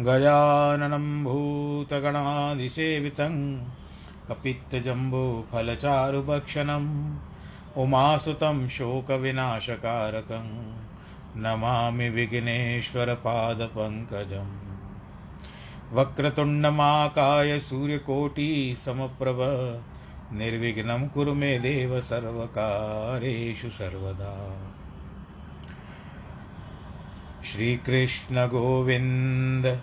गजाननं भूतगणादिसेवितं कपित्तजम्बूफलचारुभक्षणम् उमासुतं शोकविनाशकारकं नमामि विघ्नेश्वरपादपङ्कजम्। वक्रतुण्डमाकाय सूर्यकोटिसमप्रभ, निर्विघ्नं कुरु मे देव सर्वकारेषु सर्वदा। श्रीकृष्णगोविन्द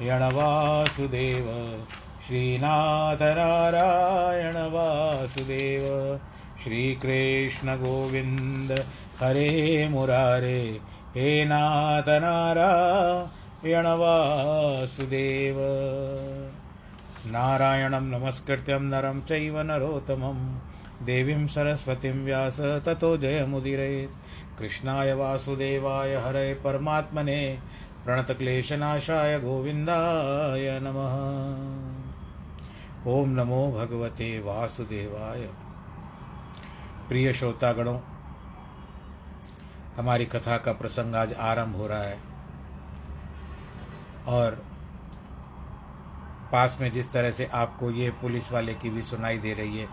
वासुदेव श्रीनाथ नारायण वासुदेव श्रीकृष्णगोविन्द। हरे मुरारे। हे नाथ नारायण वासुदेव नारायणं नमस्कृत्यं नरं चैव नरोत्तमं। देवीं सरस्वतीं व्यास ततो जयमुदिरेत् कृष्णाय वासुदेवाय हरे परमात्मने। प्रणतक्लेशनाशाय गोविन्दाय नमः। ओम नमो भगवते वासुदेवाय। प्रिय श्रोतागणों, हमारी कथा का प्रसंग आज आरंभ हो रहा है। और पास में जिस तरह से आपको ये पुलिस वाले की भी सुनाई दे रही है,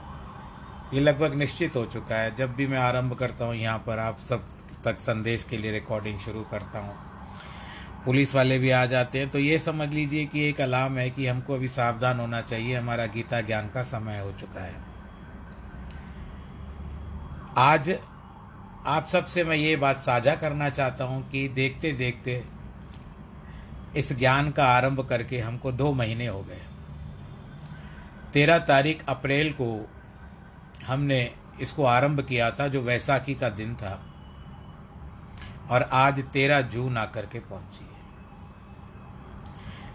ये लगभग निश्चित हो चुका है। जब भी मैं आरंभ करता हूँ, यहाँ पर आप सब तक संदेश के लिए रिकॉर्डिंग शुरू करता हूँ। पुलिस वाले भी आ जाते हैं। तो ये समझ लीजिए कि एक अलार्म है कि हमको अभी सावधान होना चाहिए। हमारा गीता ज्ञान का समय हो चुका है। आज आप सबसे मैं ये बात साझा करना चाहता हूँ कि देखते देखते इस ज्ञान का आरंभ करके हमको दो महीने हो गए। तेरह तारीख अप्रैल को हमने इसको आरंभ किया था, जो वैसाखी का दिन था। और आज तेरह जून आकर के पहुँची।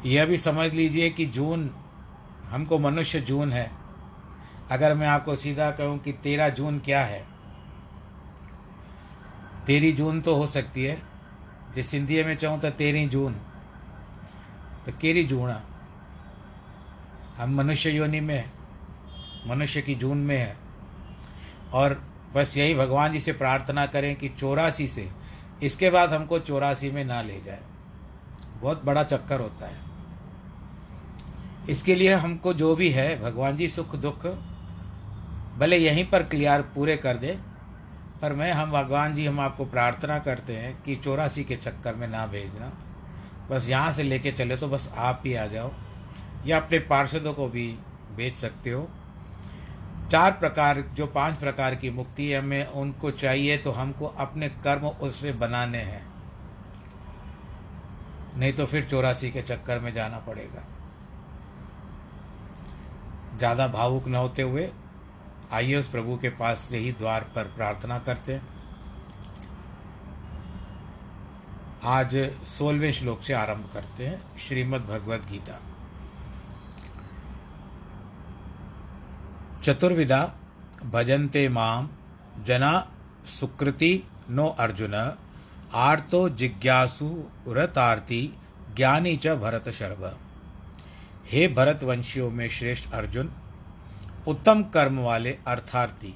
यह भी समझ लीजिए कि जून, हमको मनुष्य जून है। अगर मैं आपको सीधा कहूँ कि तेरह जून क्या है? तेरह जून तो हो सकती है। जिस सिंधी में चाहूँ तो तेरह जून। तो केरी जूणा हम मनुष्य योनि में है। मनुष्य की जून में है। और बस यही भगवान जी से प्रार्थना करें कि चौरासी से, इसके बाद हमको चौरासी में ना ले जाए। बहुत बड़ा चक्कर होता है। इसके लिए हमको जो भी है, भगवान जी, सुख, दुख, भले यहीं पर क्लियर पूरे कर दे, पर मैं, हम भगवान जी, हम आपको प्रार्थना करते हैं कि चौरासी के चक्कर में ना भेजना। बस यहाँ से लेके चले तो बस आप ही आ जाओ, या अपने पार्षदों को भी भेज सकते हो। चार प्रकार, जो पाँच प्रकार की मुक्ति है हमें उनको चाहिए तो हमको अपने कर्म उससे बनाने हैं। नहीं तो फिर चौरासी के चक्कर में जाना पड़ेगा। ज़्यादा भावुक न होते हुए आइए उस प्रभु के पास से ही द्वार पर प्रार्थना करते हैं। आज सोलवें श्लोक से आरंभ करते हैं, श्रीमद् भगवद गीता। चतुर्विधा, भजन्ते माम जना सुकृति नो अर्जुन, आर्तो जिज्ञासु रतार्थी ज्ञानी च भरत शर्व। हे भरत वंशियों में श्रेष्ठ अर्जुन उत्तम कर्म वाले अर्थार्थी।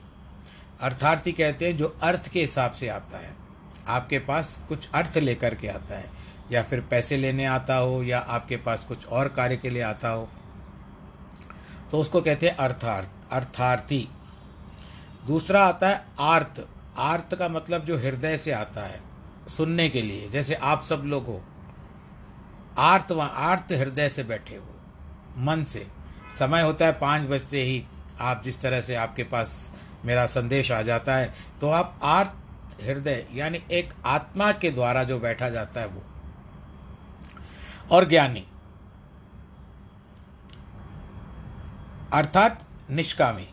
अर्थार्थी कहते हैं जो अर्थ के हिसाब से आता है। आपके पास कुछ अर्थ लेकर के आता है, या फिर पैसे लेने आता हो, या आपके पास कुछ और कार्य के लिए आता हो। तो उसको कहते हैं अर्थार्थ, अर्थार्थी। दूसरा आता है आर्त। आर्त का मतलब जो हृदय से आता है, सुनने के लिए। जैसे आप सब लोग हो, आर्त आर्त हृदय से बैठे हो, मन से। समय होता है पाँच बजते ही आप जिस तरह से आपके पास मेरा संदेश आ जाता है तो आप आर्त हृदय, यानी एक आत्मा के द्वारा जो बैठा जाता है वो। और ज्ञानी। अर्थात निष्कामी।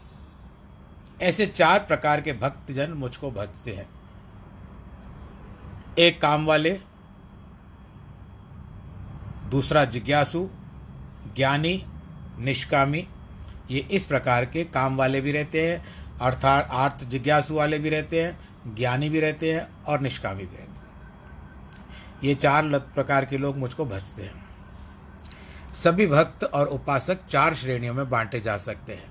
ऐसे चार प्रकार के भक्तजन मुझको भजते हैं। एक काम वाले, दूसरा जिज्ञासु, ज्ञानी, निष्कामी ये इस प्रकार के काम वाले भी रहते हैं, अर्थात आर्थ जिज्ञासु वाले भी रहते हैं, ज्ञानी भी रहते हैं और निष्कामी भी रहते हैं। ये चार प्रकार के लोग मुझको भजते हैं। सभी भक्त और उपासक चार श्रेणियों में बांटे जा सकते हैं।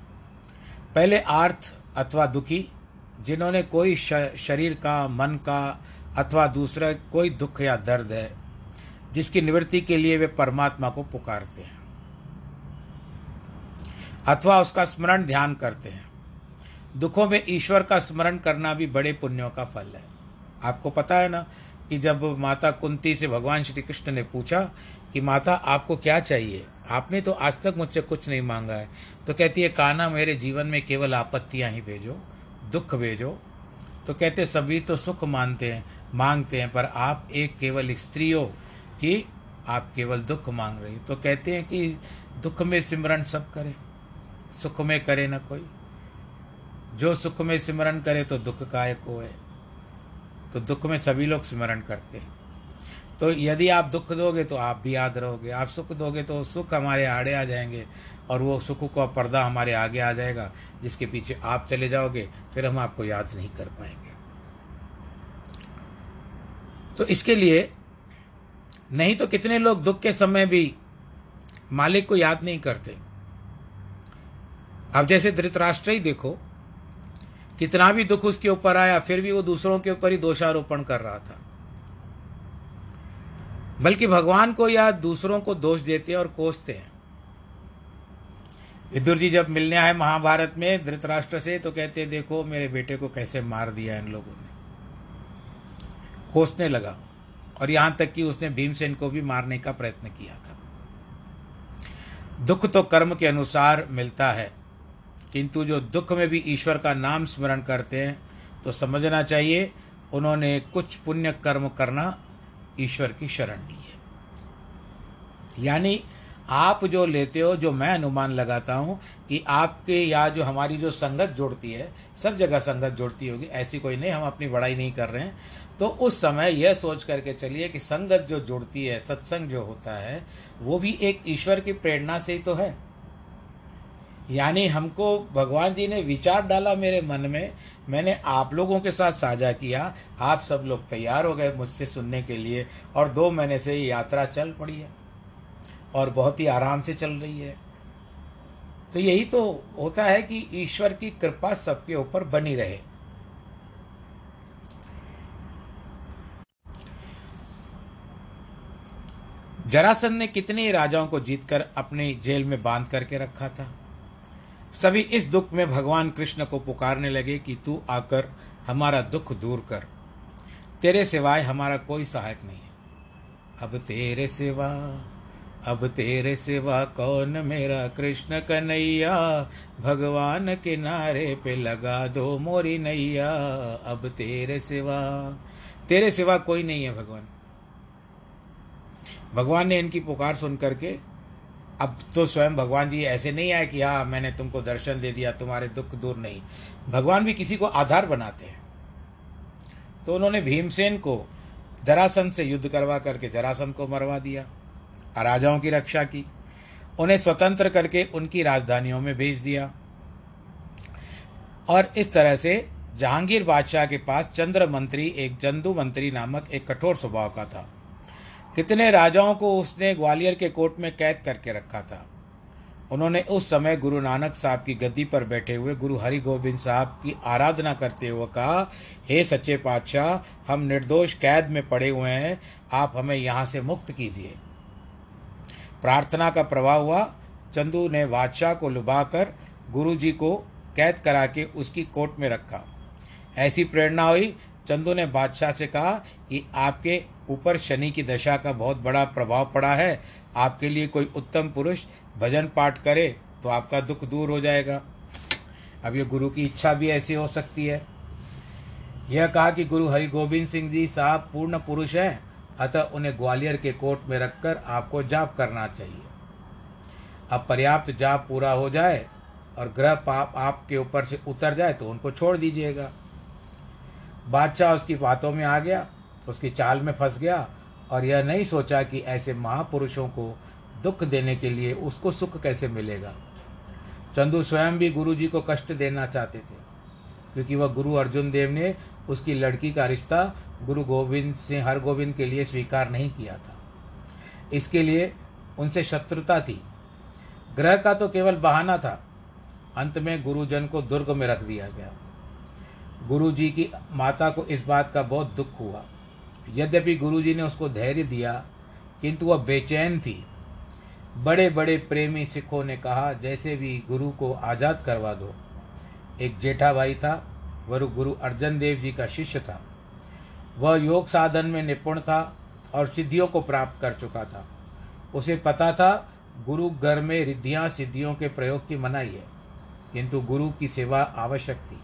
पहले आर्थ अथवा दुखी, जिन्होंने कोई शरीर का, मन का अथवा दूसरा कोई दुख या दर्द है, जिसकी निवृत्ति के लिए वे परमात्मा को पुकारते हैं। अथवा उसका स्मरण ध्यान करते हैं। दुखों में ईश्वर का स्मरण करना भी बड़े पुण्यों का फल है। आपको पता है ना कि जब माता कुंती से भगवान श्री कृष्ण ने पूछा कि, माता, आपको क्या चाहिए? आपने तो आज तक मुझसे कुछ नहीं मांगा है। तो कहती है काना मेरे जीवन में केवल आपत्तियाँ ही भेजो, दुख भेजो। तो कहते, सभी तो सुख मानते हैं, मांगते हैं, पर आप एक केवल स्त्री हो कि आप केवल दुख मांग रही तो कहते हैं कि, दुख में सिमरन सब करे। सुख में करे न कोई। जो सुख में सिमरन करे तो दुख काय को है तो दुख में सभी लोग सिमरन करते हैं। तो यदि आप दुख दोगे तो आप भी याद रहोगे। आप सुख दोगे तो सुख हमारे आड़े आ जाएँगे और वो सुख का पर्दा हमारे आगे आ जाएगा, जिसके पीछे आप चले जाओगे, फिर हम आपको याद नहीं कर पाएँगे। तो इसके लिए नहीं तो कितने लोग दुख के समय भी मालिक को याद नहीं करते। अब जैसे धृतराष्ट्र ही देखो, कितना भी दुख उसके ऊपर आया, फिर भी वो दूसरों के ऊपर ही दोषारोपण कर रहा था। बल्कि भगवान को या दूसरों को दोष देते हैं और कोसते हैं। विदुर जी जब मिलने आए महाभारत में धृतराष्ट्र से तो कहते, देखो, मेरे बेटे को कैसे मार दिया इन लोगों ने। कोसने लगा, और यहाँ तक कि उसने भीमसेन को भी मारने का प्रयत्न किया था। दुख तो कर्म के अनुसार मिलता है किंतु जो दुख में भी ईश्वर का नाम स्मरण करते हैं तो समझना चाहिए, उन्होंने कुछ पुण्य कर्म करना ईश्वर की शरण ली है। यानी आप जो लेते हो, जो मैं अनुमान लगाता हूँ कि आपके या जो हमारी जो संगत जोड़ती है, सब जगह संगत जोड़ती होगी, ऐसी कोई नहीं, हम अपनी बड़ाई नहीं कर रहे हैं। तो उस समय यह सोच करके चलिए कि संगत जो जुड़ती है, सत्संग जो होता है, वो भी एक ईश्वर की प्रेरणा से ही तो है। यानी हमको भगवान जी ने विचार डाला मेरे मन में, मैंने आप लोगों के साथ साझा किया, आप सब लोग तैयार हो गए मुझसे सुनने के लिए, और दो महीने से ये यात्रा चल पड़ी है, और बहुत ही आराम से चल रही है। तो यही तो होता है कि ईश्वर की कृपा सबके ऊपर बनी रहे। जरासंध ने कितने राजाओं को जीतकर अपनी जेल में बाँध करके रखा था? सभी इस दुख में भगवान कृष्ण को पुकारने लगे कि तू आकर हमारा दुख दूर कर। तेरे सिवाय हमारा कोई सहायक नहीं है। अब तेरे सिवा, अब तेरे सिवा कौन मेरा कृष्ण कन्हैया? भगवान किनारे पे लगा दो मोरी नैया। अब तेरे सिवा तेरे सिवा कोई नहीं है भगवान। भगवान ने इनकी पुकार सुन करके अब तो स्वयं भगवान जी ऐसे नहीं आए कि हाँ मैंने तुमको दर्शन दे दिया, तुम्हारे दुख दूर नहीं। भगवान भी किसी को आधार बनाते हैं। तो उन्होंने भीमसेन को जरासंध से युद्ध करवा करके जरासंध को मरवा दिया, राजाओं की रक्षा की, उन्हें स्वतंत्र करके उनकी राजधानियों में भेज दिया। और इस तरह से जहांगीर बादशाह के पास चंद्र मंत्री एक जंदू मंत्री नामक एक कठोर स्वभाव का था। कितने राजाओं को उसने ग्वालियर के कोर्ट में कैद करके रखा था। उन्होंने उस समय गुरु नानक साहब की गद्दी पर बैठे हुए गुरु हरि गोविंद साहब की आराधना करते हुए कहा, हे सच्चे पातशाह, हम निर्दोष कैद में पड़े हुए हैं, आप हमें यहाँ से मुक्त कीजिए। प्रार्थना का प्रभाव हुआ। चंदू ने बादशाह को लुभाकर गुरु जी को कैद करा के उसकी कोर्ट में रखा। ऐसी प्रेरणा हुई। चंदू ने बादशाह से कहा कि आपके ऊपर शनि की दशा का बहुत बड़ा प्रभाव पड़ा है। आपके लिए कोई उत्तम पुरुष भजन पाठ करे तो आपका दुख दूर हो जाएगा। अब ये गुरु की इच्छा भी ऐसी हो सकती है। यह कहा कि गुरु हरि गोविंद सिंह जी साहब पूर्ण पुरुष हैं, अतः उन्हें ग्वालियर के कोर्ट में रखकर आपको जाप करना चाहिए। अब पर्याप्त जाप पूरा हो जाए और ग्रह पाप आपके ऊपर से उतर जाए तो उनको छोड़ दीजिएगा। बादशाह उसकी बातों में आ गया। उसकी चाल में फंस गया और यह नहीं सोचा कि ऐसे महापुरुषों को दुख देने के लिए उसको सुख कैसे मिलेगा। चंदू स्वयं भी गुरु जी को कष्ट देना चाहते थे, क्योंकि वह गुरु अर्जुन देव ने उसकी लड़की का रिश्ता गुरु गोविंद से हर गोविंद के लिए स्वीकार नहीं किया था। इसके लिए उनसे शत्रुता थी। ग्रह का तो केवल बहाना था। अंत में गुरुजन को दुर्ग में रख दिया गया। गुरु जी की माता को इस बात का बहुत दुख हुआ। यद्यपि गुरु जी ने उसको धैर्य दिया, किंतु वह बेचैन थी। बड़े बड़े प्रेमी सिखों ने कहा, जैसे भी गुरु को आज़ाद करवा दो। एक जेठा भाई था वह गुरु अर्जन देव जी का शिष्य था। वह योग साधन में निपुण था और सिद्धियों को प्राप्त कर चुका था। उसे पता था, गुरु घर में रिद्धियाँ सिद्धियों के प्रयोग की मनाही है, किंतु गुरु की सेवा आवश्यक थी।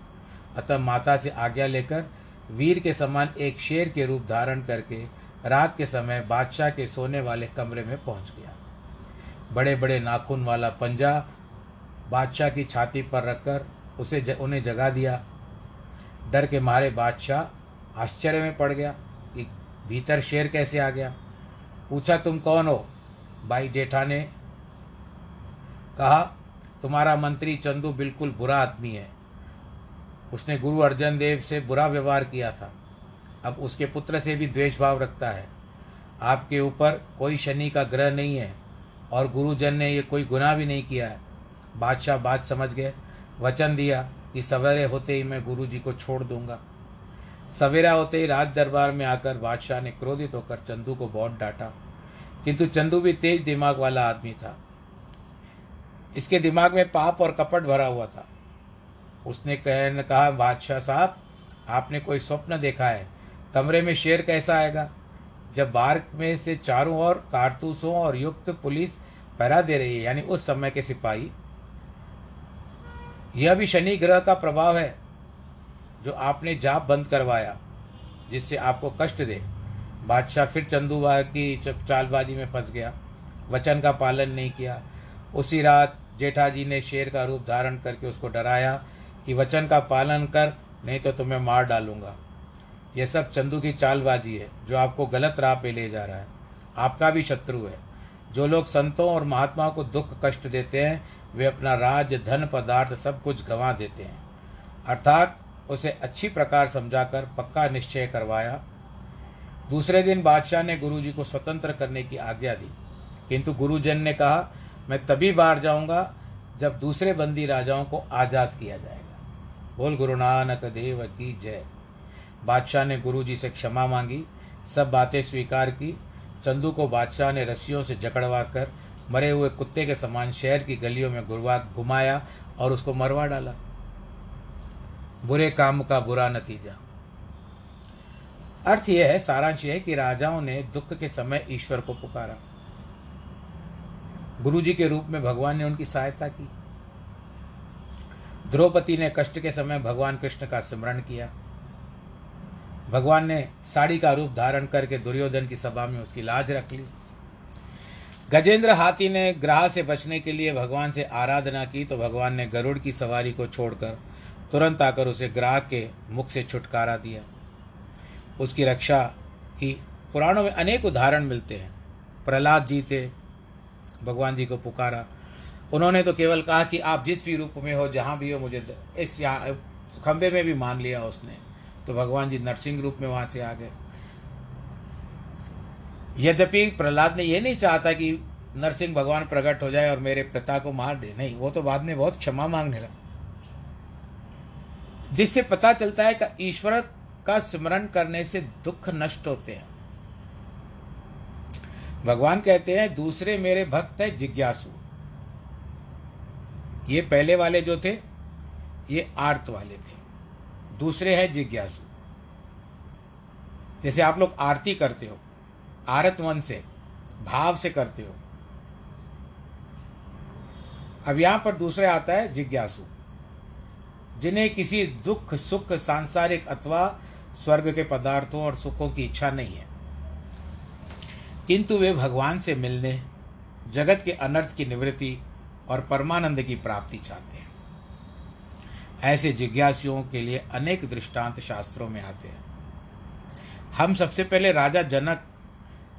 अतः माता से आज्ञा लेकर वीर के समान एक शेर के रूप धारण करके रात के समय बादशाह के सोने वाले कमरे में पहुँच गया। बड़े बड़े नाखून वाला पंजा बादशाह की छाती पर रखकर उसे ज, उन्हें जगा दिया। डर के मारे बादशाह आश्चर्य में पड़ गया कि भीतर शेर कैसे आ गया। पूछा तुम कौन हो? भाई जेठा ने कहा तुम्हारा मंत्री चंदू बिल्कुल बुरा आदमी है। उसने गुरु अर्जन देव से बुरा व्यवहार किया था। अब उसके पुत्र से भी द्वेष भाव रखता है। आपके ऊपर कोई शनि का ग्रह नहीं है और गुरुजन ने ये कोई गुनाह भी नहीं किया है। बादशाह बात समझ गए। वचन दिया कि सवेरे होते ही मैं गुरु जी को छोड़ दूँगा। सवेरा होते ही राज दरबार में आकर बादशाह ने क्रोधित होकर चंदू को बहुत डांटा। किंतु चंदू भी तेज दिमाग वाला आदमी था। इसके दिमाग में पाप और कपट भरा हुआ था। उसने कहने कहा, बादशाह साहब, आपने कोई स्वप्न देखा है? कमरे में शेर कैसा आएगा? जब बार में से चारों ओर कारतूसों और युक्त पुलिस पहरा दे रही है, यानी उस समय के सिपाही। यह भी शनि ग्रह का प्रभाव है, जो आपने जाप बंद करवाया, जिससे आपको कष्ट दे। बादशाह फिर चंदूबा की चालबाजी में फंस गया। वचन का पालन नहीं किया। उसी रात जेठा जी ने शेर का रूप धारण करके उसको डराया। कि वचन का पालन कर, नहीं तो तुम्हें मार डालूँगा। यह सब चंदू की चालबाजी है, जो आपको गलत राह पे ले जा रहा है। आपका भी शत्रु है। जो लोग संतों और महात्माओं को दुख कष्ट देते हैं, वे अपना राज, धन, पदार्थ सब कुछ गंवा देते हैं। अर्थात, उसे अच्छी प्रकार समझाकर पक्का निश्चय करवाया। दूसरे दिन बादशाह ने गुरुजी को स्वतंत्र करने की आज्ञा दी। किंतु गुरुजन ने कहा, मैं तभी बाहर जाऊँगा जब दूसरे बंदी राजाओं को आज़ाद किया जाएगा बोल गुरु नानक देव की जय। बादशाह ने गुरु जी से क्षमा मांगी, सब बातें स्वीकार की। चंदू को बादशाह ने रस्सियों से जकड़वा कर मरे हुए कुत्ते के समान शहर की गलियों में गुरवा घुमाया और उसको मरवा डाला। बुरे काम का बुरा नतीजा। अर्थ यह है, सारांश यह है कि राजाओं ने दुख के समय ईश्वर को पुकारा। गुरु जी के रूप में भगवान ने उनकी सहायता की। द्रौपदी ने कष्ट के समय भगवान कृष्ण का स्मरण किया। भगवान ने साड़ी का रूप धारण करके दुर्योधन की सभा में उसकी लाज रख ली। गजेंद्र हाथी ने ग्राह से बचने के लिए भगवान से आराधना की तो भगवान ने गरुड़ की सवारी को छोड़कर तुरंत आकर उसे ग्राह के मुख से छुटकारा दिया। उसकी रक्षा की पुराणों में अनेक उदाहरण मिलते हैं। प्रहलाद जी थे, भगवान जी को पुकारा। उन्होंने तो केवल कहा कि आप जिस भी रूप में हो, जहाँ भी हो, मुझे इस यहाँ खंबे में भी मान लिया उसने। तो भगवान जी नरसिंह रूप में वहाँ से आ गए। यद्यपि प्रहलाद ने यह नहीं चाहता कि नरसिंह भगवान प्रकट हो जाए और मेरे पिता को मार दे। नहीं, वो तो बाद में बहुत क्षमा मांगने लगा। जिससे पता चलता है कि ईश्वर का स्मरण करने से दुख नष्ट होते हैं। भगवान कहते हैं, दूसरे मेरे भक्त है, जिज्ञासु। ये पहले वाले जो थे, ये आर्त वाले थे। दूसरे हैं जिज्ञासु। जैसे आप लोग आरती करते हो, आरत मन से, भाव से करते हो। अब यहाँ पर दूसरे आता है जिज्ञासु। जिन्हें किसी दुख, सुख, सांसारिक अथवा स्वर्ग के पदार्थों और सुखों की इच्छा नहीं है। किंतु वे भगवान से मिलने, जगत के अनर्थ की निवृत्ति और परमानंद की प्राप्ति चाहते हैं। ऐसे जिज्ञासुओं के लिए अनेक दृष्टांत शास्त्रों में आते हैं। हम सबसे पहले राजा जनक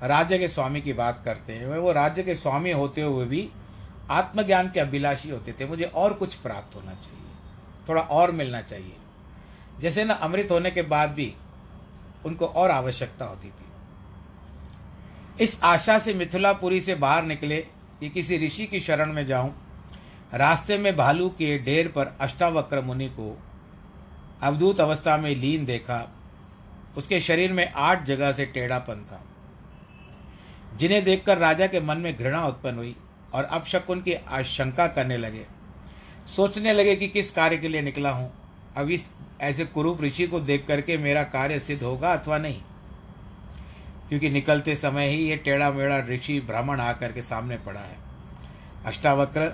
राज्य के स्वामी की बात करते हैं। वो राज्य के स्वामी होते हुए भी आत्मज्ञान के अभिलाषी होते थे। मुझे और कुछ प्राप्त होना चाहिए। थोड़ा और मिलना चाहिए। जैसे ना अमृत होने के बाद भी उनको और आवश्यकता होती थी। इस आशा से मिथिलापुरी से बाहर निकले कि किसी ऋषि की शरण में जाऊँ, रास्ते में भालू के ढेर पर अष्टावक्र मुनि को अवधूत अवस्था में लीन देखा, उसके शरीर में आठ जगह से टेढ़ापन था। जिन्हें देखकर राजा के मन में घृणा उत्पन्न हुई और अब शकुन की आशंका करने लगे। सोचने लगे कि किस कार्य के लिए निकला हूँ। अब इस, ऐसे कुरूप ऋषि को देख करके मेरा कार्य सिद्ध होगा अथवा नहीं? क्योंकि निकलते समय ही ये टेढ़ा मेढ़ा ऋषि ब्राह्मण आकर के सामने पड़ा है। अष्टावक्र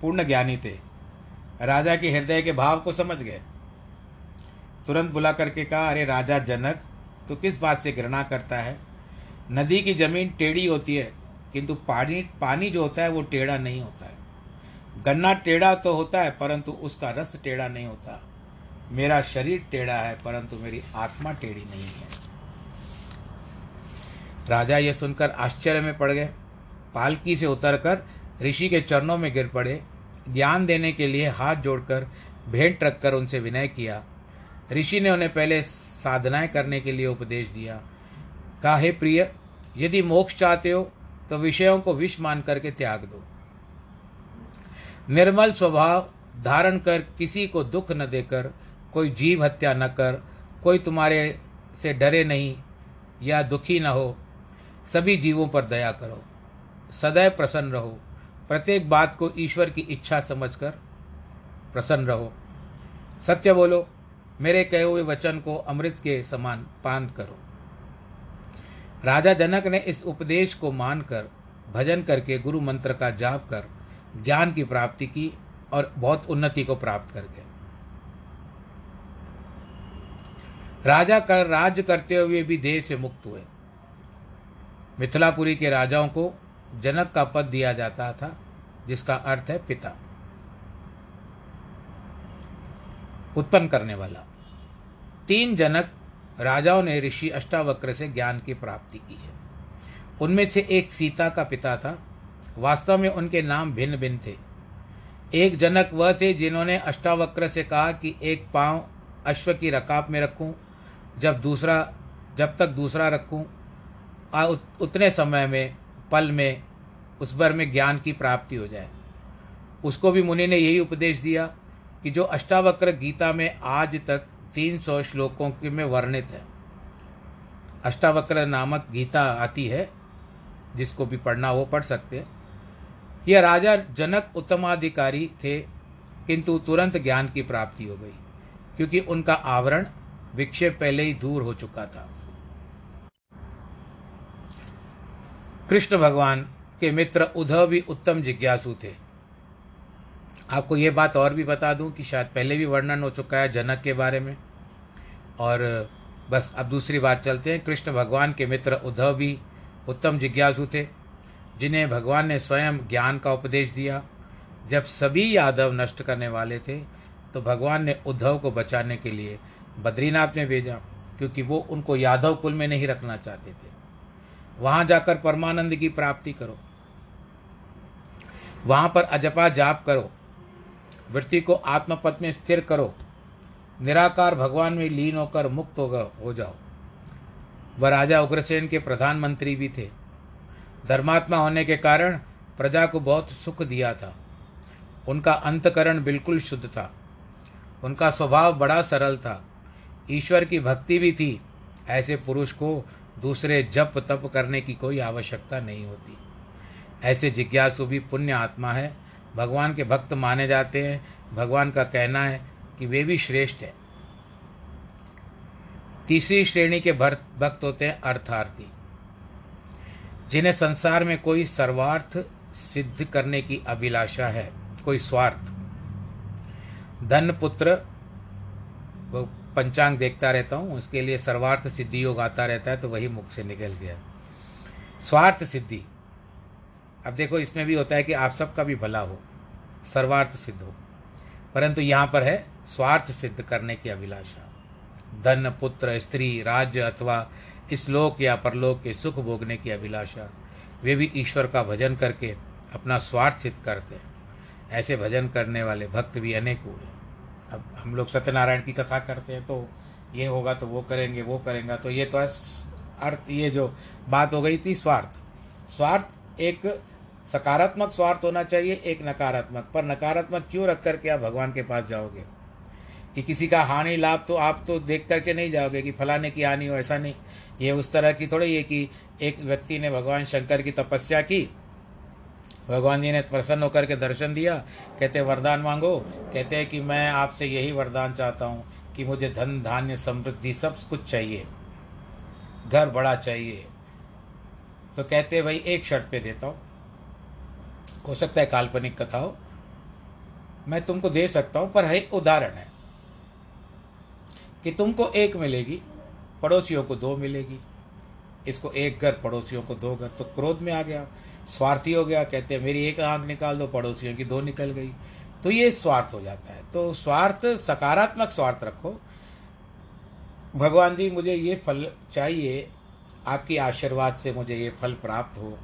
पूर्ण ज्ञानी थे। राजा के हृदय के भाव को समझ गए। तुरंत बुला करके कहा, अरे राजा जनक तो किस बात से घृणा करता है? नदी की ज़मीन टेढ़ी होती है, किंतु पानी पानी जो होता है वो टेढ़ा नहीं होता है। गन्ना टेढ़ा तो होता है, परंतु उसका रस टेढ़ा नहीं होता। मेरा शरीर टेढ़ा है, परंतु मेरी आत्मा टेढ़ी नहीं है। राजा यह सुनकर आश्चर्य में पड़ गए। पालकी से उतरकर ऋषि के चरणों में गिर पड़े। ज्ञान देने के लिए हाथ जोड़कर भेंट रखकर उनसे विनय किया। ऋषि ने उन्हें पहले साधनाएँ करने के लिए उपदेश दिया। कहा, हे प्रिय, यदि मोक्ष चाहते हो तो विषयों को विष मान करके त्याग दो। निर्मल स्वभाव धारण कर किसी को दुख न देकर, कोई जीव हत्या न कर, कोई तुम्हारे से डरे नहीं या दुखी न हो सभी जीवों पर दया करो। सदैव प्रसन्न रहो। प्रत्येक बात को ईश्वर की इच्छा समझकर प्रसन्न रहो। सत्य बोलो, मेरे कहे हुए वचन को अमृत के समान पान करो। राजा जनक ने इस उपदेश को मानकर भजन करके गुरु मंत्र का जाप कर ज्ञान की प्राप्ति की और बहुत उन्नति को प्राप्त कर गए। राजा कर राज्य करते हुए भी देह से मुक्त हुए। मिथिलापुरी के राजाओं को जनक का पद दिया जाता था, जिसका अर्थ है पिता। उत्पन्न करने वाला। तीन जनक राजाओं ने ऋषि अष्टावक्र से ज्ञान की प्राप्ति की है। उनमें से एक सीता का पिता था। वास्तव में उनके नाम भिन्न भिन्न थे। एक जनक वह थे जिन्होंने अष्टावक्र से कहा कि एक पाँव अश्व की रकाब में रखूँ, जब दूसरा, जब तक दूसरा रखूँ उतने समय में, पल में, उस भर में ज्ञान की प्राप्ति हो जाए। उसको भी मुनि ने यही उपदेश दिया कि जो अष्टावक्र गीता में आज तक तीन सौ श्लोकों में वर्णित है, अष्टावक्र नामक गीता आती है, जिसको भी पढ़ना वो पढ़ सकते हैं। यह राजा जनक उत्तमाधिकारी थे, किंतु तुरंत ज्ञान की प्राप्ति हो गई, क्योंकि उनका आवरण विक्षेप पहले ही दूर हो चुका था। कृष्ण भगवान के मित्र उद्धव भी उत्तम जिज्ञासु थे। आपको ये बात और भी बता दूँ कि शायद पहले भी वर्णन हो चुका है जनक के बारे में। और, बस अब दूसरी बात चलते हैं। कृष्ण भगवान के मित्र उद्धव भी उत्तम जिज्ञासु थे, जिन्हें भगवान ने स्वयं ज्ञान का उपदेश दिया। जब सभी यादव नष्ट करने वाले थे तो भगवान ने उद्धव को बचाने के लिए बद्रीनाथ में भेजा, क्योंकि वो उनको यादव कुल में नहीं रखना चाहते थे। वहाँ जाकर परमानंद की प्राप्ति करो। वहाँ पर अजपा जाप करो। वृत्ति को आत्मपद में स्थिर करो। निराकार भगवान में लीन होकर मुक्त हो हो जाओ। वह राजा उग्रसेन के प्रधानमंत्री भी थे। धर्मात्मा होने के कारण प्रजा को बहुत सुख दिया था। उनका अंतकरण बिल्कुल शुद्ध था। उनका स्वभाव बड़ा सरल था। ईश्वर की भक्ति भी थी। ऐसे पुरुष को दूसरे जप तप करने की कोई आवश्यकता नहीं होती। ऐसे जिज्ञासु भी पुण्य आत्मा है। भगवान के भक्त माने जाते हैं। भगवान का कहना है कि वे भी श्रेष्ठ है। तीसरी श्रेणी के भक्त होते हैं अर्थार्थी। जिन्हें संसार में कोई सर्वार्थ सिद्ध करने की अभिलाषा है, कोई स्वार्थ। धन पुत्र पंचांग देखता रहता हूँ, उसके लिए सर्वार्थ सिद्धि योग आता रहता है तो वही मुख से निकल गया। स्वार्थ सिद्धि। अब देखो, इसमें भी होता है कि आप सबका भी भला हो, सर्वार्थ सिद्ध हो। परंतु यहाँ पर है स्वार्थ सिद्ध करने की अभिलाषा। धन, पुत्र, स्त्री, राज्य अथवा इस लोक या परलोक के सुख भोगने की अभिलाषा। वे भी ईश्वर का भजन करके अपना स्वार्थ सिद्ध करते हैं। ऐसे भजन करने वाले भक्त भी अनेक हुए। अब हम लोग सत्यनारायण की कथा करते हैं तो ये होगा तो वो करेंगे वो करेंगे। तो ये तो अर्थ, ये जो बात हो गई थी स्वार्थ। स्वार्थ एक सकारात्मक स्वार्थ होना चाहिए, एक नकारात्मक। पर नकारात्मक क्यों रख करके आप भगवान के पास जाओगे? कि किसी का हानि, लाभ तो आप तो देख करके नहीं जाओगे कि फलाने की हानि हो, ऐसा नहीं। ये उस तरह की थोड़ी ये कि एक व्यक्ति ने भगवान शंकर की तपस्या की भगवान जी ने प्रसन्न होकर के दर्शन दिया, कहते, वरदान मांगो। कहते हैं कि मैं आपसे यही वरदान चाहता हूँ कि मुझे धन, धान्य, समृद्धि सब कुछ चाहिए। घर बड़ा चाहिए। तो कहते भाई, एक शर्त पे देता हूँ। हो सकता है काल्पनिक कथा हो। मैं तुमको दे सकता हूँ, पर है, उदाहरण है कि तुमको एक मिलेगी, पड़ोसियों को दो मिलेगी इसको एक घर, पड़ोसियों को दो घर। तो क्रोध में आ गया, स्वार्थी हो गया, कहते हैं, मेरी एक आँख निकाल दो, पड़ोसियों की दो निकल गई। तो ये स्वार्थ हो जाता है। तो स्वार्थ, सकारात्मक स्वार्थ रखो। भगवान जी, मुझे ये फल चाहिए, आपकी आशीर्वाद से मुझे ये फल प्राप्त हो।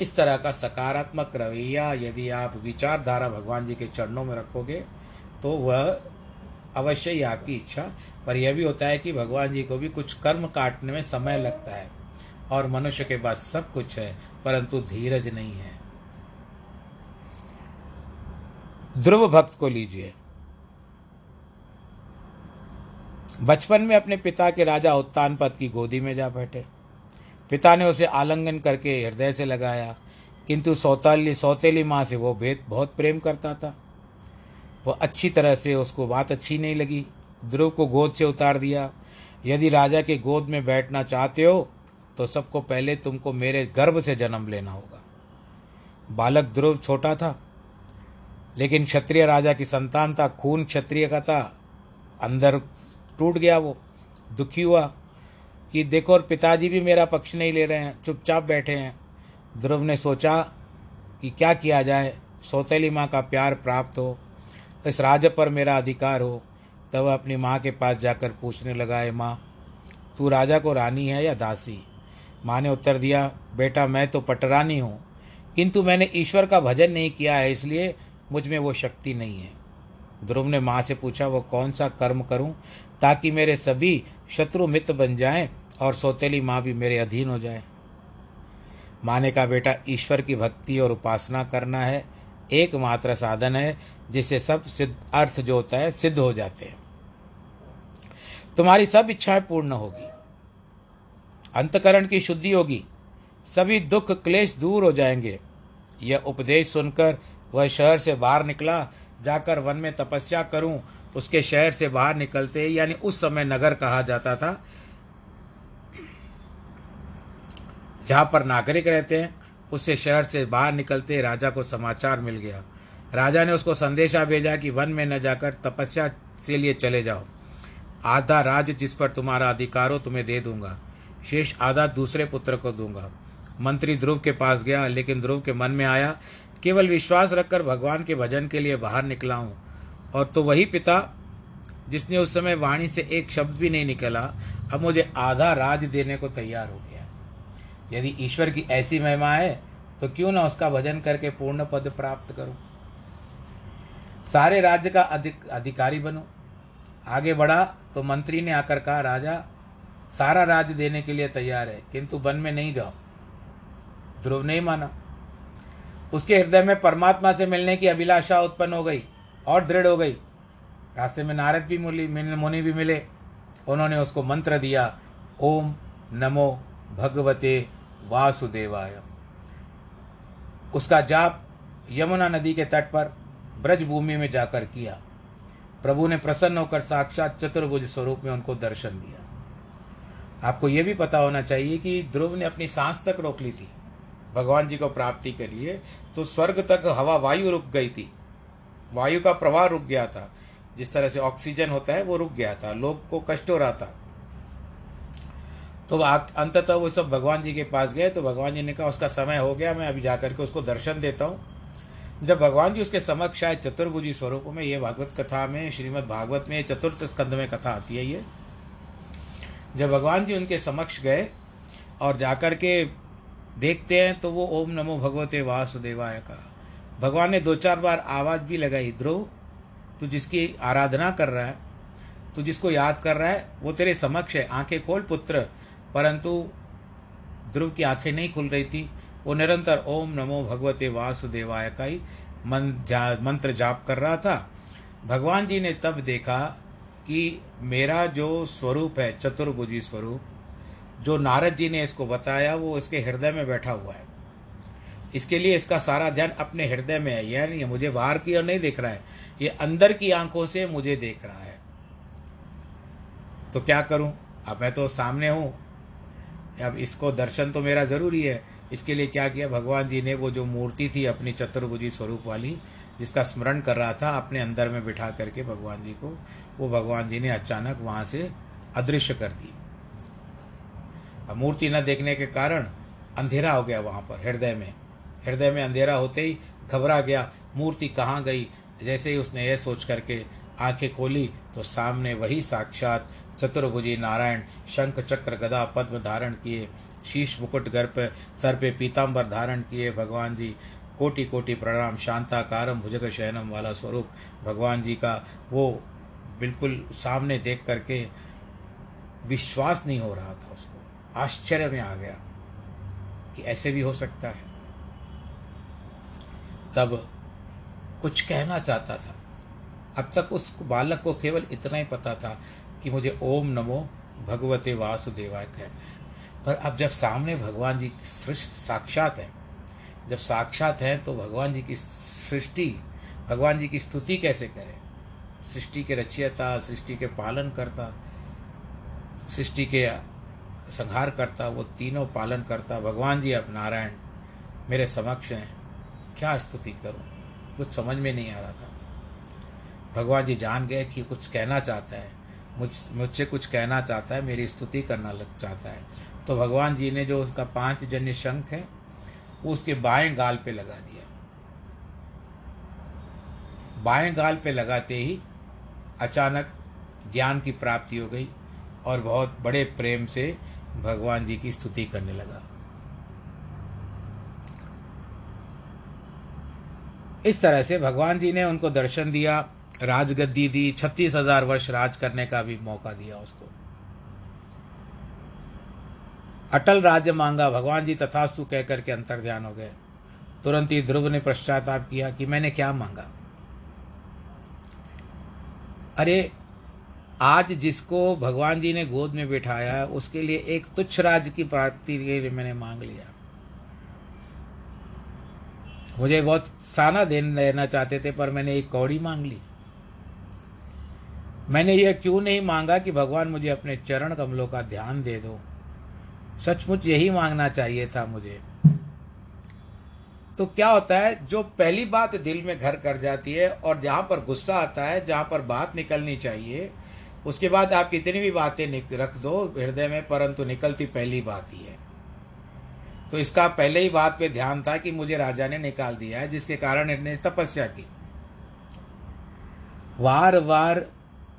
इस तरह का सकारात्मक रवैया यदि आप विचारधारा भगवान जी के चरणों में रखोगे तो वह अवश्य ही आपकी इच्छा। पर यह भी होता है कि भगवान जी को भी कुछ कर्म काटने में समय लगता है। और मनुष्य के पास सब कुछ है, परंतु धीरज नहीं है। ध्रुव भक्त को लीजिए। बचपन में अपने पिता के राजा उत्तान की गोदी में जा बैठे। पिता ने उसे आलिंगन करके हृदय से लगाया, किंतु सौताली सौतेली माँ से वो भेद बहुत प्रेम करता था। वो अच्छी तरह से उसको बात अच्छी नहीं लगी। ध्रुव को गोद से उतार दिया। यदि राजा के गोद में बैठना चाहते हो तो सबको पहले तुमको मेरे गर्भ से जन्म लेना होगा। बालक ध्रुव छोटा था, लेकिन क्षत्रिय राजा की संतान था, खून क्षत्रिय का था, अंदर टूट गया वो, दुखी हुआ कि देखो और पिताजी भी मेरा पक्ष नहीं ले रहे हैं, चुपचाप बैठे हैं। ध्रुव ने सोचा कि क्या किया जाए, सौतेली माँ का प्यार प्राप्त हो, इस राज्य पर मेरा अधिकार हो, तब अपनी माँ के पास जाकर पूछने लगा है माँ, तू राजा को रानी है या दासी? माँ ने उत्तर दिया, बेटा, मैं तो पटरानी हूँ, किंतु मैंने ईश्वर का भजन नहीं किया है, इसलिए मुझमें वो शक्ति नहीं है। ध्रुव ने माँ से पूछा, वो कौन सा कर्म करूँ ताकि मेरे सभी शत्रु मित्र बन जाएँ और सौतेली माँ भी मेरे अधीन हो जाए? माँ ने कहा, बेटा, ईश्वर की भक्ति और उपासना करना है, एकमात्र साधन है, जिससे सब सिद्ध, अर्थ जो होता है, सिद्ध हो जाते हैं। तुम्हारी सब इच्छाएँ पूर्ण होगी। अंतकरण की शुद्धि होगी। सभी दुख क्लेश दूर हो जाएँगे। यह उपदेश सुनकर वह शहर से बाहर निकला। जाकर वन में तपस्या करूँ, उसके शहर से बाहर निकलते, यानी उस समय नगर कहा जाता था, जहाँ पर नागरिक रहते हैं, उससे शहर से बाहर निकलते राजा को समाचार मिल गया। राजा ने उसको संदेशा भेजा कि वन में न जाकर तपस्या से लिए चले जाओ। आधा राज जिस पर तुम्हारा अधिकार हो, तुम्हें दे दूँगा। शेष आधा दूसरे पुत्र को दूँगा। मंत्री ध्रुव के पास गया, लेकिन ध्रुव के मन में आया, केवल विश्वास रखकर भगवान के भजन के लिए बाहर निकला हूँ। और तो वही पिता, जिसने उस समय वाणी से एक शब्द भी नहीं निकला, अब मुझे आधा राज देने को तैयार हो गया। यदि ईश्वर की ऐसी महिमा है तो क्यों ना उसका भजन करके पूर्ण पद प्राप्त करूँ? सारे राज्य का अधिक अधिकारी बनो। आगे बढ़ा तो मंत्री ने आकर कहा, राजा सारा राज्य देने के लिए तैयार है, किंतु वन में नहीं जाओ। ध्रुव नहीं माना। उसके हृदय में परमात्मा से मिलने की अभिलाषा उत्पन्न हो गई और दृढ़ हो गई। रास्ते में नारद भी मुनि मुनि भी मिले। उन्होंने उसको मंत्र दिया, ओम नमो भगवते वासुदेवाय। उसका जाप यमुना नदी के तट पर ब्रज भूमि में जाकर किया। प्रभु ने प्रसन्न होकर साक्षात चतुर्भुज स्वरूप में उनको दर्शन दिया। आपको ये भी पता होना चाहिए कि ध्रुव ने अपनी सांस तक रोक ली थी, भगवान जी को प्राप्ति के लिए तो स्वर्ग तक हवा वायु रुक गई थी। वायु का प्रवाह रुक गया था। जिस तरह से ऑक्सीजन होता है, वो रुक गया था। लोग को कष्ट हो रहा था। तो अंततः वो सब भगवान जी के पास गए तो भगवान जी ने कहा, उसका समय हो गया, मैं अभी जाकर के उसको दर्शन देता हूँ। जब भगवान जी उसके समक्ष आए चतुर्भुजी स्वरूप में, ये भागवत कथा में, श्रीमद् भागवत में चतुर्थ स्कंद में कथा आती है ये। जब भगवान जी उनके समक्ष गए और जाकर के देखते हैं तो वो ओम नमो भगवते वासुदेवाय का। भगवान ने दो चार बार आवाज़ भी लगाई ध्रुव तू जिसकी आराधना कर रहा है तू जिसको याद कर रहा है वो तेरे समक्ष है आँखें खोल पुत्र। परंतु ध्रुव की आँखें नहीं खुल रही थी। वो निरंतर ओम नमो भगवते वासुदेवाय का ही मन जा, मंत्र जाप कर रहा था। भगवान जी ने तब देखा कि मेरा जो स्वरूप है, चतुर्भुजी स्वरूप, जो नारद जी ने इसको बताया, वो इसके हृदय में बैठा हुआ है। इसके लिए इसका सारा ध्यान अपने हृदय में है। यानी मुझे बाहर की ओर नहीं देख रहा है, ये अंदर की आँखों से मुझे देख रहा है। तो क्या करूँ? अब मैं तो सामने हूँ। अब इसको दर्शन तो मेरा ज़रूरी है। इसके लिए क्या किया? भगवान जी ने वो जो मूर्ति थी अपनी चतुर्भुजी स्वरूप वाली, जिसका स्मरण कर रहा था, अपने अंदर में बिठा करके भगवान जी को वो भगवान जी ने अचानक वहाँ से अदृश्य कर दी। मूर्ति न देखने के कारण अंधेरा हो गया वहाँ पर, हृदय में। हृदय में अंधेरा होते ही घबरा गया। मूर्ति कहाँ गई? जैसे ही उसने यह सोच करके आँखें खोली तो सामने वही साक्षात चतुर्भुजी नारायण शंख चक्र गदा पद्म धारण किए, शीश मुकुट घर पर सर पे पीताम्बर धारण किए। भगवान जी कोटि कोटि प्रणाम शांताकारम भुजग शयनम वाला स्वरूप। भगवान जी का वो बिल्कुल सामने देख करके विश्वास नहीं हो रहा था उसको। आश्चर्य में आ गया कि ऐसे भी हो सकता है। तब कुछ कहना चाहता था। अब तक उस बालक को केवल इतना ही पता था कि मुझे ओम नमो भगवते वासुदेवाय कहना है। पर अब जब सामने भगवान जी सृष्टि साक्षात है, जब साक्षात हैं तो भगवान जी की सृष्टि, भगवान जी की स्तुति कैसे करें? सृष्टि के रचयता, सृष्टि के पालन करता सृष्टि के संहार करता वो तीनों पालन करता भगवान जी अब नारायण, मेरे समक्ष हैं, क्या स्तुति करूँ? कुछ समझ में नहीं आ रहा था। भगवान जी जान गए कि कुछ कहना चाहता है, मुझ, मुझसे कुछ कहना चाहता है, मेरी स्तुति करना लग चाहता है। तो भगवान जी ने जो उसका पाँच जन्य शंख है, वो उसके बाएँ गाल पे लगा दिया। बाएँ गाल पे लगाते ही अचानक ज्ञान की प्राप्ति हो गई और बहुत बड़े प्रेम से भगवान जी की स्तुति करने लगा। इस तरह से भगवान जी ने उनको दर्शन दिया। राजगद्दी दी, छत्तीस हज़ार वर्ष राज करने का भी मौका दिया उसको। अटल राज्य मांगा, भगवान जी तथास्तु कहकर के अंतर ध्यान हो गए। तुरंत ही ध्रुव ने पश्चाताप किया कि मैंने क्या मांगा? अरे, आज जिसको भगवान जी ने गोद में बिठाया, उसके लिए एक तुच्छ राज्य की प्राप्ति के लिए मैंने मांग लिया। मुझे बहुत साना देन लेना चाहते थे, पर मैंने एक कौड़ी मांग ली। मैंने यह क्यों नहीं मांगा कि भगवान मुझे अपने चरण कमलों का ध्यान दे दो? सचमुच यही मांगना चाहिए था मुझे। तो क्या होता है, जो पहली बात दिल में घर कर जाती है और जहाँ पर गुस्सा आता है, जहाँ पर बात निकलनी चाहिए, उसके बाद आप कितनी भी बातें रख दो हृदय में, परंतु निकलती पहली बात ही है। तो इसका पहले ही बात पे ध्यान था कि मुझे राजा ने निकाल दिया है, जिसके कारण इन्हें तपस्या की। वार वार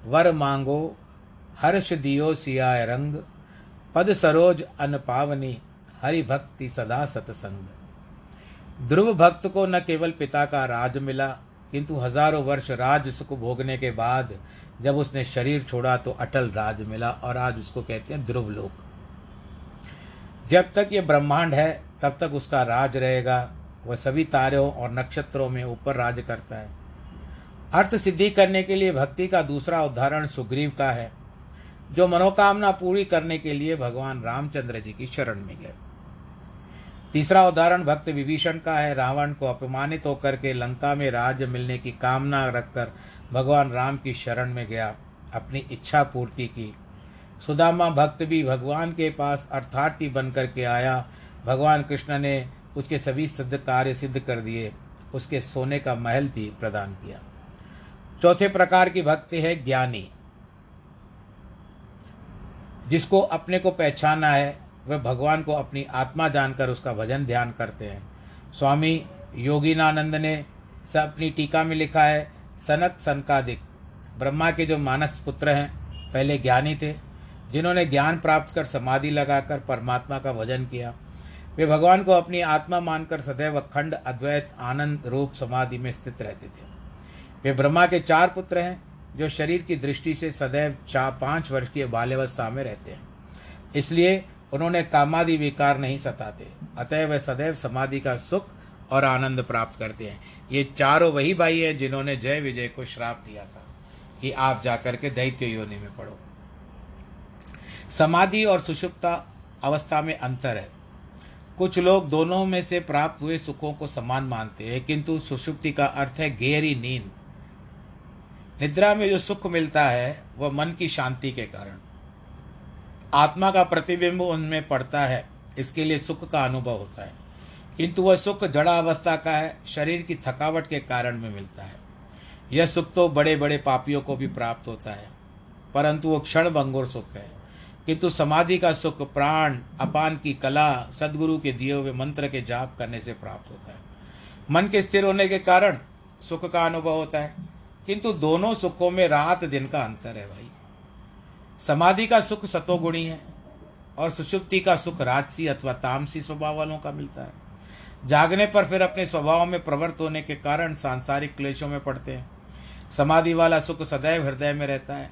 वर मांगो, हर्ष दियो सियाय रंग, पद सरोज अन पावनी, हरि भक्ति सदा सतसंग। ध्रुव भक्त को न केवल पिता का राज मिला, किंतु हज़ारों वर्ष राज सुख भोगने के बाद जब उसने शरीर छोड़ा तो अटल राज मिला और आज उसको कहते हैं ध्रुव लोक। जब तक ये ब्रह्मांड है, तब तक उसका राज रहेगा। वह सभी तारों और नक्षत्रों में ऊपर राज करता है। अर्थ सिद्धि करने के लिए भक्ति का दूसरा उदाहरण सुग्रीव का है, जो मनोकामना पूरी करने के लिए भगवान रामचंद्र जी की शरण में गए। तीसरा उदाहरण, भक्त विभीषण का है। रावण को अपमानित होकर के लंका में राज्य मिलने की कामना रखकर भगवान राम की शरण में गया, अपनी इच्छा पूर्ति की। सुदामा भक्त भी भगवान के पास अर्थार्थी बन करके आया। भगवान कृष्ण ने उसके सभी सिद्ध कार्य सिद्ध कर दिए। उसके सोने का महल भी प्रदान किया। चौथे प्रकार की भक्ति है ज्ञानी। जिसको अपने को पहचाना है वह भगवान को अपनी आत्मा जानकर उसका भजन ध्यान करते हैं। स्वामी योगीनानंद ने स अपनी टीका में लिखा है सनक सनकादिक। ब्रह्मा के जो मानस पुत्र हैं, पहले ज्ञानी थे, जिन्होंने ज्ञान प्राप्त कर समाधि लगाकर परमात्मा का भजन किया। वे भगवान को अपनी आत्मा मानकर सदैव अखंड, अद्वैत, आनंद रूप समाधि में स्थित रहते थे। वे ब्रह्मा के चार पुत्र हैं, जो शरीर की दृष्टि से सदैव चार पाँच वर्ष की बाल्यावस्था में रहते हैं। इसलिए उन्होंने कामादि विकार नहीं सताते। अतः वे सदैव समाधि का सुख और आनंद प्राप्त करते हैं। ये चारों वही भाई हैं जिन्होंने जय विजय को श्राप दिया था कि आप जाकर के दैत्य योनि में पढ़ो। समाधि और सुषुप्ता अवस्था में अंतर है। कुछ लोग दोनों में से प्राप्त हुए सुखों को समान मानते हैं, किंतु सुषुप्ति का अर्थ है गहरी नींद। निद्रा में जो सुख मिलता है, वह मन की शांति के कारण। आत्मा का प्रतिबिंब उनमें पड़ता है, इसके लिए सुख का अनुभव होता है। किंतु वह सुख जड़ा अवस्था का है, शरीर की थकावट के कारण में मिलता है। यह सुख तो बड़े बड़े पापियों को भी प्राप्त होता है, परंतु वो क्षण भंगुर सुख है। किंतु समाधि का सुख प्राण, अपान की कला, सदगुरु के दिए हुए मंत्र के जाप करने से प्राप्त होता है। मन के स्थिर होने के कारण सुख का अनुभव होता है। किंतु दोनों सुखों में रात दिन का अंतर है भाई। समाधि का सुख सतोगुणी है और सुषुप्ति का सुख राजसी अथवा तामसी स्वभाव वालों का मिलता है। जागने पर फिर अपने स्वभाव में प्रवृत्त होने के कारण सांसारिक क्लेशों में पड़ते हैं। समाधि वाला सुख सदैव हृदय में रहता है।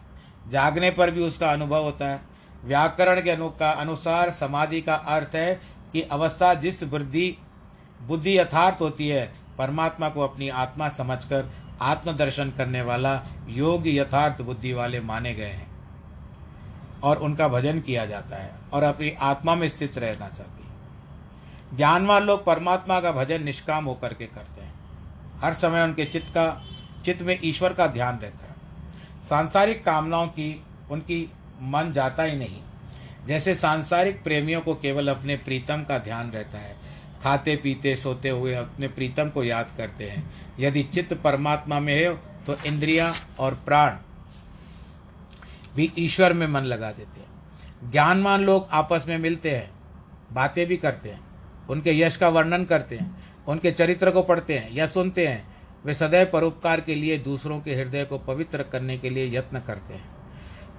जागने पर भी उसका अनुभव होता है। व्याकरण के अनु का अनुसार समाधि का अर्थ है कि अवस्था जिस वृद्धि, बुद्धि यथार्थ होती है, परमात्मा को अपनी आत्मा समझकर आत्मदर्शन करने वाला योग यथार्थ बुद्धि वाले माने गए हैं। और उनका भजन किया जाता है और अपनी आत्मा में स्थित रहना चाहती है। ज्ञानवान लोग परमात्मा का भजन निष्काम होकर के करते हैं। हर समय उनके चित्त का, चित्त में ईश्वर का ध्यान रहता है। सांसारिक कामनाओं की, उनकी मन जाता ही नहीं। जैसे सांसारिक प्रेमियों को केवल अपने प्रीतम का ध्यान रहता है, खाते, पीते, सोते हुए अपने प्रीतम को याद करते हैं। यदि चित्त परमात्मा में है तो इंद्रियाँ और प्राण भी ईश्वर में मन लगा देते हैं। ज्ञानवान लोग आपस में मिलते हैं, बातें भी करते हैं, उनके यश का वर्णन करते हैं, उनके चरित्र को पढ़ते हैं या सुनते हैं, वे सदैव परोपकार के लिए दूसरों के हृदय को पवित्र करने के लिए यत्न करते हैं,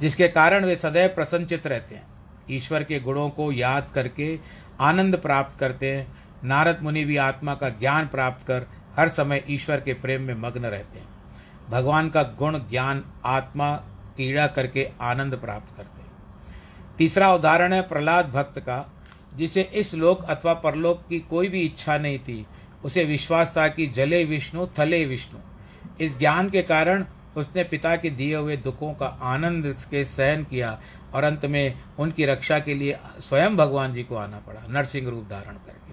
जिसके कारण वे सदैव प्रसन्नचित रहते हैं। ईश्वर के गुणों को याद करके आनंद प्राप्त करते हैं। नारद मुनि भी आत्मा का ज्ञान प्राप्त कर हर समय ईश्वर के प्रेम में मग्न रहते हैं। भगवान का गुण, ज्ञान, आत्मा कीड़ा करके आनंद प्राप्त करते तीसरा उदाहरण है प्रहलाद भक्त का, जिसे इस लोक अथवा परलोक की कोई भी इच्छा नहीं थी। उसे विश्वास था कि जले विष्णु, थले विष्णु। इस ज्ञान के कारण उसने पिता के दिए हुए दुखों का आनंद के सहन किया और अंत में उनकी रक्षा के लिए स्वयं भगवान जी को आना पड़ा, नरसिंह रूप धारण करके।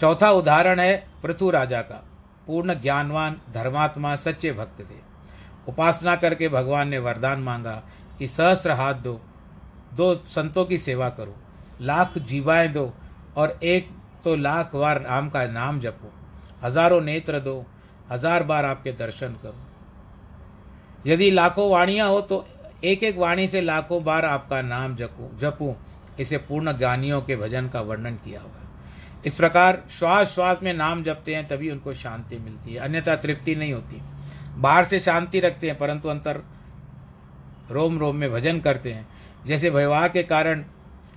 चौथा उदाहरण है पृथु राजा का। पूर्ण ज्ञानवान धर्मात्मा सच्चे भक्त थे। उपासना करके भगवान ने वरदान मांगा कि सहस्र हाथ दो दो संतों की सेवा करो, लाख जीवाएँ दो और एक तो लाख बार राम का नाम जपो, हज़ारों नेत्र दो, हज़ार बार आपके दर्शन करो। यदि लाखों वाणियाँ हो तो एक एक वाणी से लाखों बार आपका नाम जपू जपू। इसे पूर्ण ज्ञानियों के भजन का वर्णन किया हुआ इस प्रकार श्वास श्वास में नाम जपते हैं तभी उनको शांति मिलती है, अन्यथा तृप्ति नहीं होती। बाहर से शांति रखते हैं, परंतु अंतर रोम रोम में भजन करते हैं। जैसे विवाह के कारण,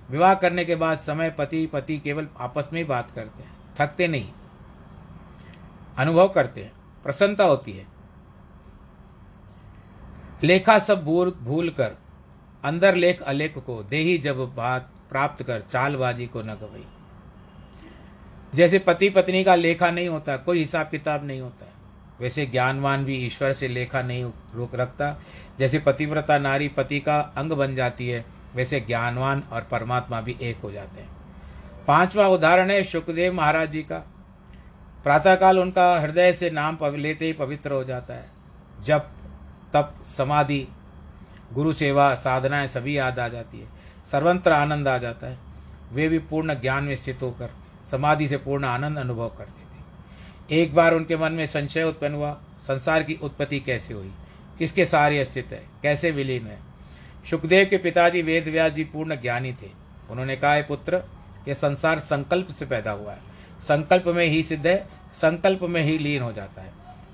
विवाह करने के बाद समय पति पति केवल आपस में ही बात करते हैं, थकते नहीं, अनुभव करते हैं, प्रसन्नता होती है। लेखा सब भूल भूल कर, अंदर लेख अलेख को, देही जब बात प्राप्त कर, चालबाजी को न गवई। जैसे पति पत्नी का लेखा नहीं होता, कोई हिसाब किताब नहीं होता। वैसे ज्ञानवान भी ईश्वर से लेखा नहीं रोक रखता। जैसे पतिव्रता नारी पति का अंग बन जाती है, वैसे ज्ञानवान और परमात्मा भी एक हो जाते हैं। पांचवा उदाहरण है सुखदेव महाराज जी का। प्रातःकाल उनका हृदय से नाम लेते ही पवित्र हो जाता है। जब तप, समाधि, गुरु सेवा, साधनाएँ सभी याद आ जाती है। सर्वंत्र आनंद आ जाता है। वे भी पूर्ण ज्ञान में स्थित होकर, समाधि से पूर्ण आनंद अनुभव करते थे एक बार उनके मन में संशय उत्पन्न हुआ, संसार की उत्पत्ति कैसे हुई? किसके सहारे स्थित है? कैसे विलीन है? सुखदेव के पिताजी वेद व्यास जी पूर्ण ज्ञानी थे। उन्होंने कहा है पुत्र, यह संसार संकल्प से पैदा हुआ है। संकल्प में ही सिद्ध है, संकल्प में ही लीन हो जाता है।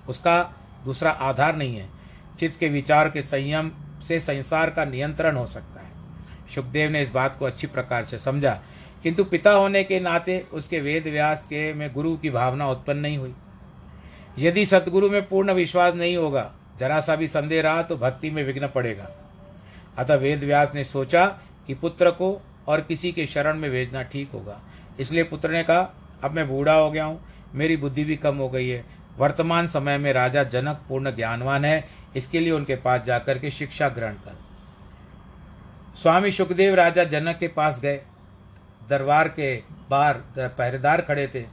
उसका दूसरा आधार नहीं है। चित्त के विचार के संयम से संसार का नियंत्रण हो सकता है। सुखदेव ने इस बात को अच्छी प्रकार से समझा किंतु पिता होने के नाते उसके वेद व्यास के में गुरु की भावना उत्पन्न नहीं हुई। यदि सतगुरु में पूर्ण विश्वास नहीं होगा, जरा सा भी संदेह रहा तो भक्ति में विघ्न पड़ेगा। अतः वेद व्यास ने सोचा कि पुत्र को और किसी के शरण में भेजना ठीक होगा। इसलिए पुत्र ने कहा, अब मैं बूढ़ा हो गया हूँ, मेरी बुद्धि भी कम हो गई है। वर्तमान समय में राजा जनक पूर्ण ज्ञानवान है, इसके लिए उनके पास जाकर के शिक्षा ग्रहण कर। स्वामी सुखदेव राजा जनक के पास गए। दरबार के बाहर पहरेदार खड़े थे।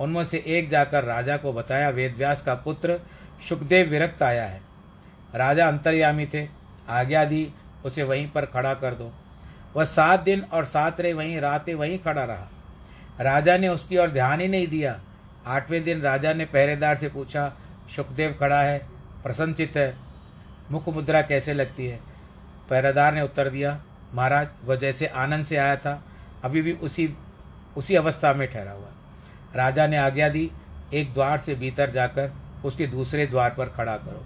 उनमें से एक जाकर राजा को बताया, वेदव्यास का पुत्र सुखदेव विरक्त आया है। राजा अंतर्यामी थे। आज्ञा दी, उसे वहीं पर खड़ा कर दो। वह सात दिन और सात रे, वहीं रातें वहीं खड़ा रहा। राजा ने उसकी ओर ध्यान ही नहीं दिया। आठवें दिन राजा ने पहरेदार से पूछा, सुखदेव खड़ा है प्रसन्नचित है, मुख मुद्रा कैसे लगती है? पहरेदार ने उत्तर दिया, महाराज, वह जैसे आनंद से आया था अभी भी उसी उसी अवस्था में ठहरा हुआ राजा ने आज्ञा दी, एक द्वार से भीतर जाकर उसके दूसरे द्वार पर खड़ा करो।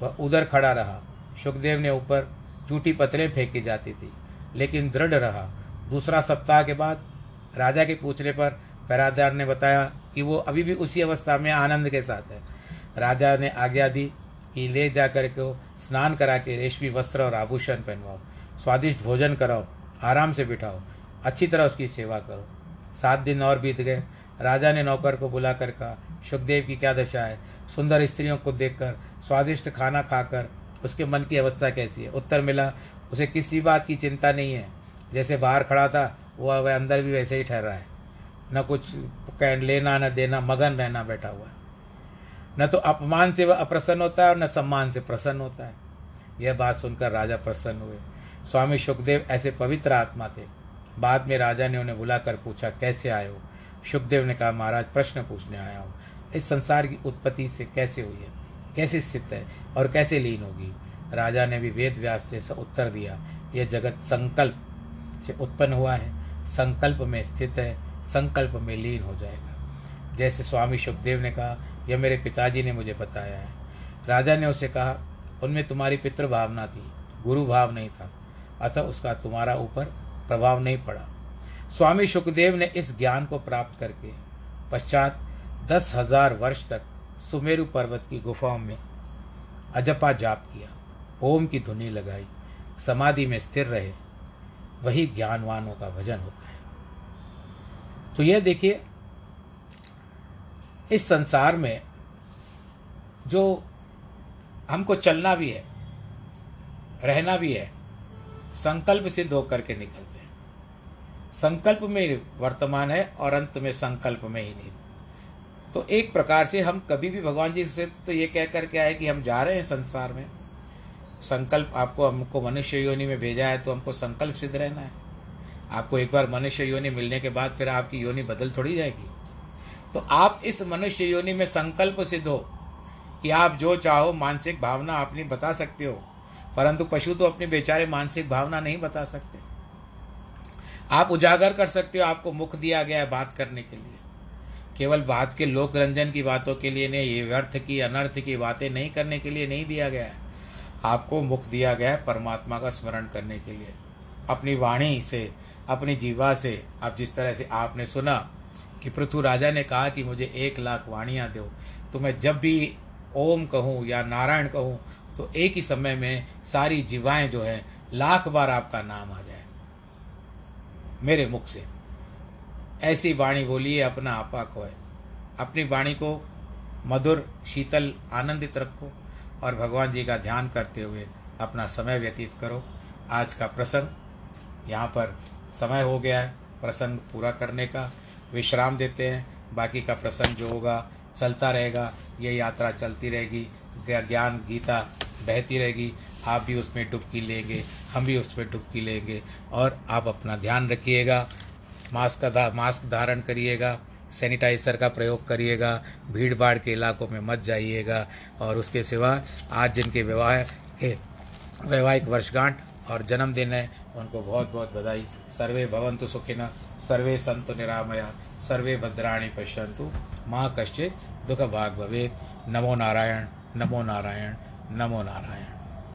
वह उधर खड़ा रहा। सुखदेव ने ऊपर झूठी पत्रे फेंकी जाती थी, लेकिन दृढ़ रहा। दूसरा सप्ताह के बाद राजा के पूछने पर पहरादार ने बताया कि वो अभी भी उसी अवस्था में आनंद के साथ है। राजा ने आज्ञा दी कि ले जाकर के स्नान करा के रेशमी वस्त्र और आभूषण पहनवाओ। स्वादिष्ट भोजन कराओ, आराम से बिठाओ। अच्छी तरह उसकी सेवा करो। सात दिन और बीत गए। राजा ने नौकर को बुला कर कहा, सुखदेव की क्या दशा है? सुंदर स्त्रियों को देखकर, स्वादिष्ट खाना खाकर, उसके मन की अवस्था कैसी है? उत्तर मिला, उसे किसी बात की चिंता नहीं है। जैसे बाहर खड़ा था, वह वह अंदर भी वैसे ही ठहरा है। न कुछ कह लेना, न देना, मगन रहना बैठा हुआ है। न तो अपमान से वह अप्रसन्न होता है और न सम्मान से प्रसन्न होता है। यह बात सुनकर राजा प्रसन्न हुए। स्वामी सुखदेव ऐसे पवित्र आत्मा थे। बाद में राजा ने उन्हें बुलाकर पूछा, कैसे आए हो? सुखदेव ने कहा, महाराज, प्रश्न पूछने आया हूँ। इस संसार की उत्पत्ति से कैसे हुई है? कैसे स्थित है और कैसे लीन होगी? राजा ने भी वेद व्यास से उत्तर दिया, यह जगत संकल्प से उत्पन्न हुआ है। संकल्प में स्थित है, संकल्प में लीन हो जाएगा। जैसे स्वामी सुखदेव ने कहा, यह मेरे पिताजी ने मुझे बताया है। राजा ने उसे कहा, उनमें तुम्हारी पितृ भावना थी गुरु भाव नहीं था। अतः उसका तुम्हारा ऊपर प्रभाव नहीं पड़ा। स्वामी सुखदेव ने इस ज्ञान को प्राप्त करके पश्चात दस हज़ार वर्ष तक सुमेरु पर्वत की गुफाओं में अजपा जाप किया, ओम की धुनी लगाई, समाधि में स्थिर रहे। वही ज्ञानवानों का भजन होता है। तो यह देखिए, इस संसार में जो हमको चलना भी है, रहना भी है, संकल्प सिद्ध होकर के निकलते संकल्प में वर्तमान है और अंत में संकल्प में ही नहीं। तो एक प्रकार से हम कभी भी भगवान जी से तो ये कह करके आए कि हम जा रहे हैं संसार में। संकल्प आपको, हमको मनुष्य योनि में भेजा है तो हमको संकल्प सिद्ध रहना है। आपको एक बार मनुष्य योनि मिलने के बाद फिर आपकी योनि बदल थोड़ी जाएगी। तो आप इस मनुष्य योनि में संकल्प सिद्ध हो कि आप जो चाहो मानसिक भावना अपनी बता सकते हो, परंतु पशु तो अपनी बेचारे मानसिक भावना नहीं बता सकते। आप उजागर कर सकते हो, आपको मुख दिया गया है बात करने के लिए। केवल बात के लोक रंजन की बातों के लिए नहीं, ये व्यर्थ की, अनर्थ की बातें नहीं करने के लिए नहीं दिया गया है। आपको मुख दिया गया है परमात्मा का स्मरण करने के लिए। अपनी वाणी से, अपनी जीवा से अब जिस तरह से आपने सुना कि पृथु राजा ने कहा कि मुझे एक लाख वाणियाँ दो तो मैं जब भी ओम कहूँ या नारायण कहूँ तो एक ही समय में सारी जीवाएँ जो है, लाख बार आपका नाम आ जाए। मेरे मुख से। ऐसी वाणी बोलिए अपना आपा खोए। अपनी वाणी को मधुर, शीतल, आनंदित रखो और भगवान जी का ध्यान करते हुए अपना समय व्यतीत करो। आज का प्रसंग यहाँ पर समय हो गया है। प्रसंग पूरा करने का विश्राम देते हैं। बाकी का प्रसंग जो होगा, चलता रहेगा। ये यात्रा चलती रहेगी। ज्ञान गीता बहती रहेगी। आप भी उसमें डुबकी लेंगे। हम भी उसमें डुबकी लेंगे और आप अपना ध्यान रखिएगा, मास्क का मास्क धारण करिएगा, सैनिटाइज़र का प्रयोग करिएगा भीड़ भाड़ के इलाकों में मत जाइएगा और उसके सिवा आज जिनके विवाह के वैवाहिक वर्षगांठ और जन्मदिन है, उनको बहुत बहुत बधाई। सर्वे भवंतु सुखिन, सर्वे संतु निरामया, सर्वे भद्राणी पश्यंतु माँ कश्चित दुख भाग भवेत। नमो नारायण नमो नारायण नमो नारायण।